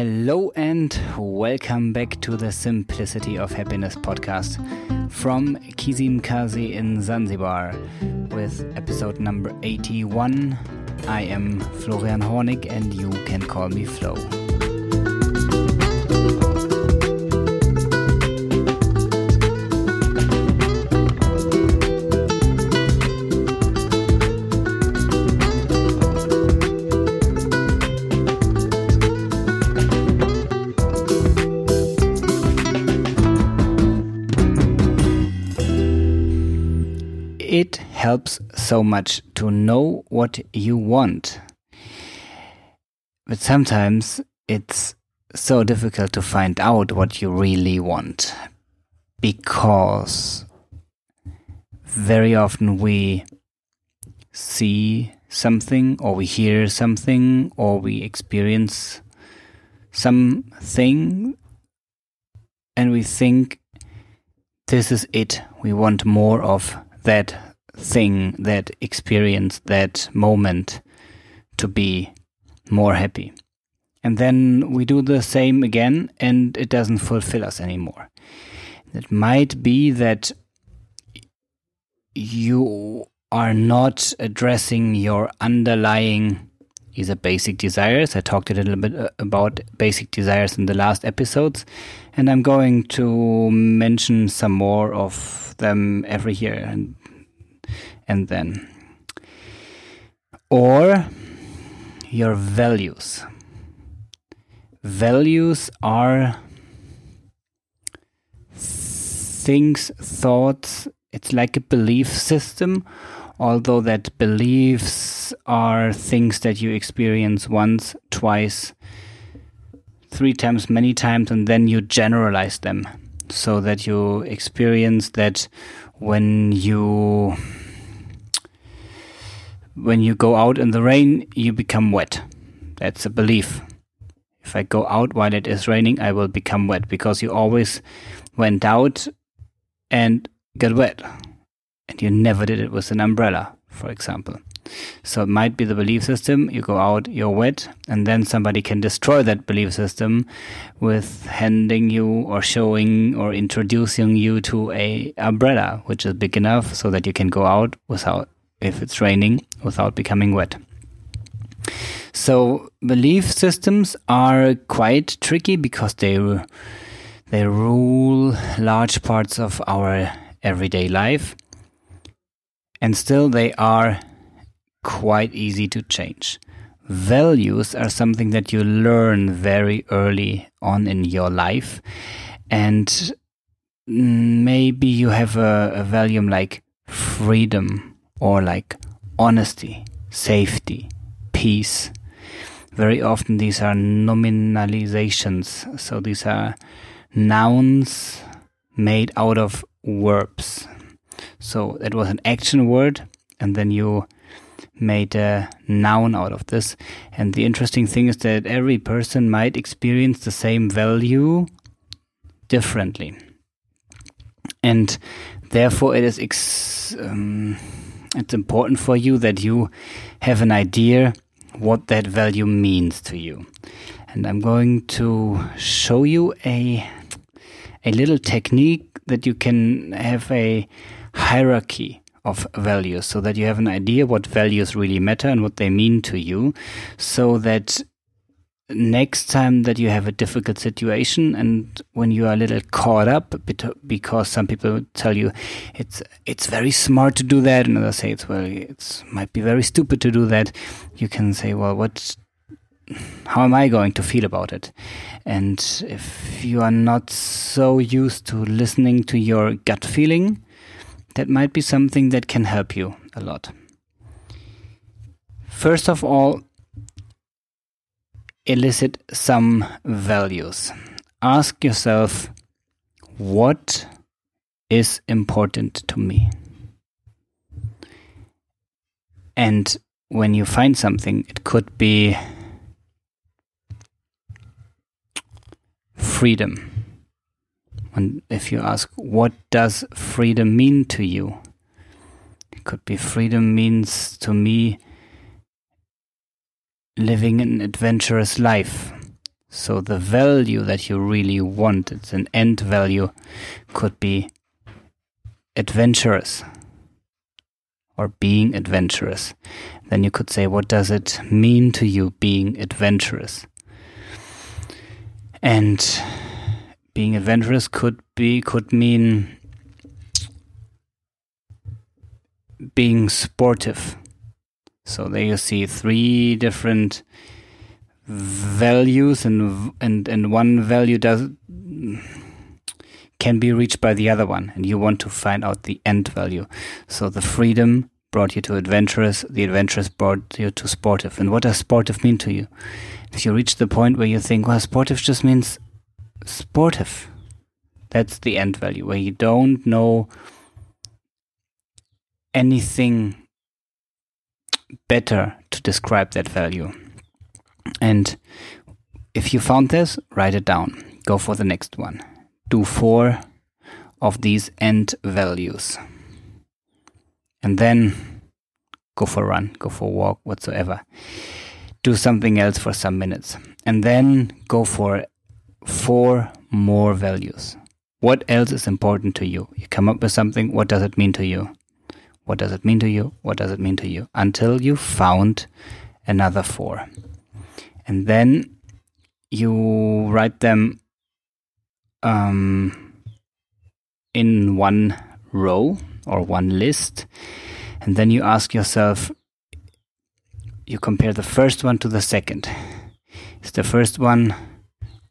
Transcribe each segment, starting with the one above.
Hello and welcome back to the Simplicity of Happiness podcast from Kizimkazi in Zanzibar with episode number 81. I am Florian Hornig and you can call me Floh. Helps so much to know what you want. But sometimes it's so difficult to find out what you really want because very often we see something or we hear something or we experience something and we think this is it. We want more of that thing, that experience, that moment to be more happy. And then we do the same again and it doesn't fulfill us anymore. It might be that you are not addressing your underlying are basic desires. I talked a little bit uh, about basic desires in the last episodes, and I'm going to mention some more of them every year and and then. Or your values. Values are things, thoughts, it's like a belief system, although that beliefs are things that you experience once, twice, three times, many times, and then you generalize them so that you experience that when you when you go out in the rain, you become wet. That's a belief. If I go out while it is raining, I will become wet because you always went out and got wet. And you never did it with an umbrella, for example. So it might be the belief system. You go out, you're wet, and then somebody can destroy that belief system with handing you or showing or introducing you to a umbrella, which is big enough so that you can go out without if it's raining without becoming wet. So belief systems are quite tricky because they they rule large parts of our everyday life and still they are quite easy to change. Values are something that you learn very early on in your life and mm, maybe you have a, a value like freedom or like honesty, safety, peace. Very often these are nominalizations. So these are nouns made out of verbs. So it was an action word, and then you made a noun out of this. And the interesting thing is that every person might experience the same value differently. And therefore, it is ex- um, it's important for you that you have an idea what that value means to you. And I'm going to show you a a little technique that you can have a hierarchy of values so that you have an idea what values really matter and what they mean to you so that next time that you have a difficult situation and when you are a little caught up because some people tell you it's it's very smart to do that and others say it's well it's might be very stupid to do that. You can say well what how am i going to feel about it? And if you are not so used to listening to your gut feeling that might be something that can help you a lot. First of all elicit some values. Ask yourself, what is important to me? And when you find something, it could be freedom. And if you ask, what does freedom mean to you? It could be freedom means to me living an adventurous life. So the value that you really want, it's an end value, could be adventurous or being adventurous. Then you could say, what does it mean to you being adventurous? And being adventurous could be could mean being sportive. So there you see three different values and and and one value does can be reached by the other one and you want to find out the end value. So the freedom brought you to adventurous the adventurous brought you to sportive. And what does sportive mean to you? If you reach the point where you think well sportive just means sportive that's the end value where you don't know anything better to describe that value. And if you found this, write it down. Go for the next one. Do four of these end values. And then go for a run, go for a walk, whatsoever. Do something else for some minutes. And then go for four more values. What else is important to you? You come up with something, what does it mean to you? What does it mean to you? What does it mean to you? Until you found another four. And then you write them um, in one row or one list. And then you ask yourself, you compare the first one to the second. Is the first one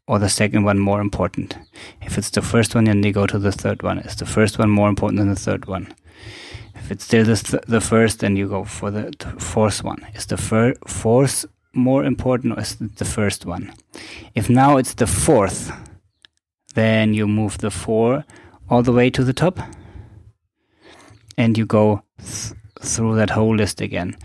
or the second one more important? If it's the first one, then you go to the third one. Is the first one more important than the third one? If it's still the, the first, then you go for the, fourth one. Is the fir- fourth more important or is the first one? If now it's the fourth, then you move the four all the way to the top and you go th- through that whole list again.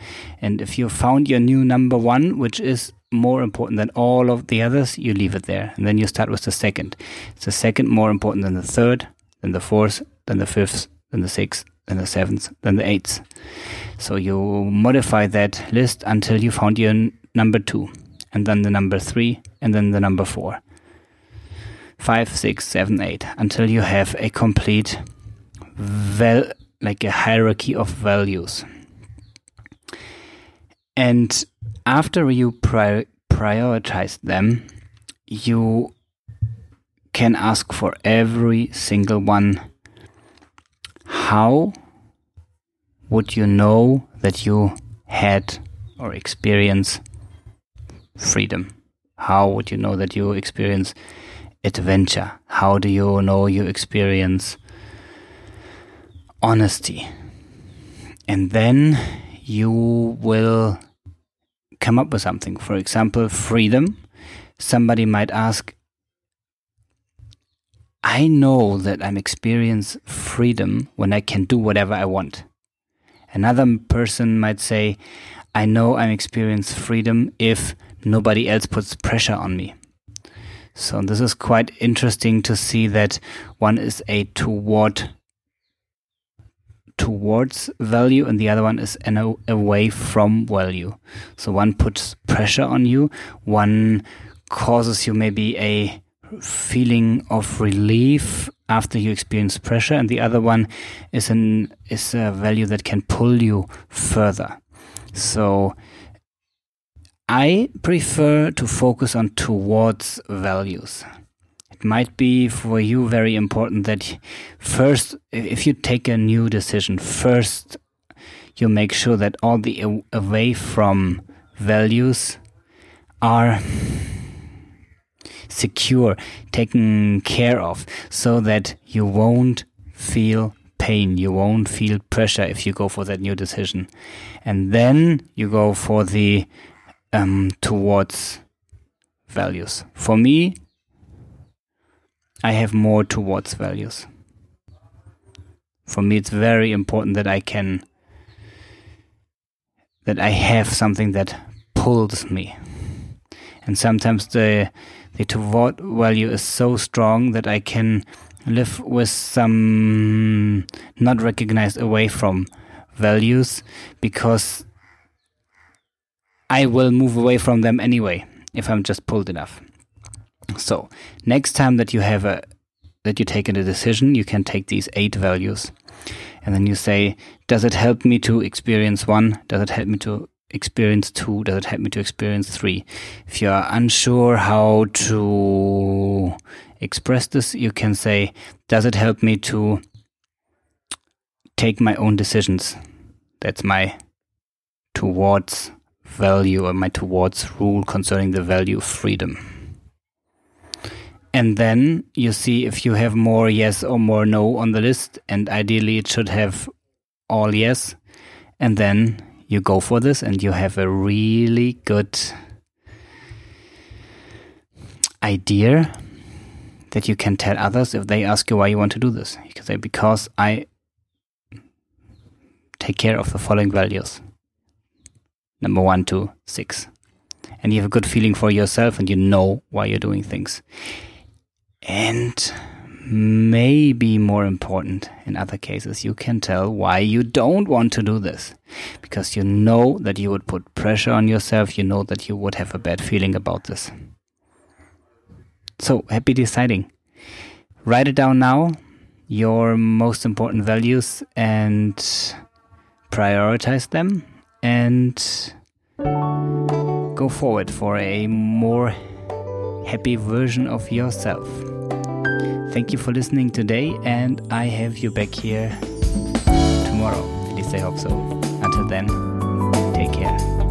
And if you found your new number one, which is more important than all of the others, you leave it there. And then you start with the second. Is the second more important than the third, then the fourth, then the fifth, then the sixth, then the seventh, then the eighth. So you modify that list until you found your number two, and then the number three, and then the number four. Five, six, seven, eight, until you have a complete, val- like a hierarchy of values. And after you pri- prioritize them, you can ask for every single one how would you know that you had or experience freedom? How would you know that you experience adventure? How do you know you experience honesty? And then you will come up with something. For example, freedom. Somebody might ask, I know that I'm experience freedom when I can do whatever I want. Another person might say, I know I'm experience freedom if nobody else puts pressure on me. So this is quite interesting to see that one is a toward towards value and the other one is an away from value. So one puts pressure on you, one causes you maybe a feeling of relief after you experience pressure, and the other one is an is a value that can pull you further. So I prefer to focus on towards values. It might be for you very important that first, if you take a new decision, first you make sure that all the away from values are secure, taken care of, so that you won't feel pain, you won't feel pressure if you go for that new decision. And then you go for the um, towards values. For me, I have more towards values. For me, it's very important that I can, that I have something that pulls me. And sometimes the the toward value is so strong that I can live with some not recognized away from values because I will move away from them anyway if I'm just pulled enough. So next time that you have a that you take a decision, you can take these eight values, and then you say, does it help me to experience one? Does it help me to experience two? Does it help me to experience three? If you are unsure how to express this, you can say, does it help me to take my own decisions? That's my towards value or my towards rule concerning the value of freedom. And then you see if you have more yes or more no on the list, and ideally it should have all yes. And then you go for this and you have a really good idea that you can tell others if they ask you why you want to do this. You can say, because I take care of the following values number one to six. And you have a good feeling for yourself and you know why you're doing things. And maybe more important in other cases, you can tell why you don't want to do this. Because you know that you would put pressure on yourself, you know that you would have a bad feeling about this. So, happy deciding. Write it down now, your most important values, and prioritize them, and go forward for a more happy version of yourself. Thank you for listening today, and I have you back here tomorrow. At least I hope so. Until then, take care.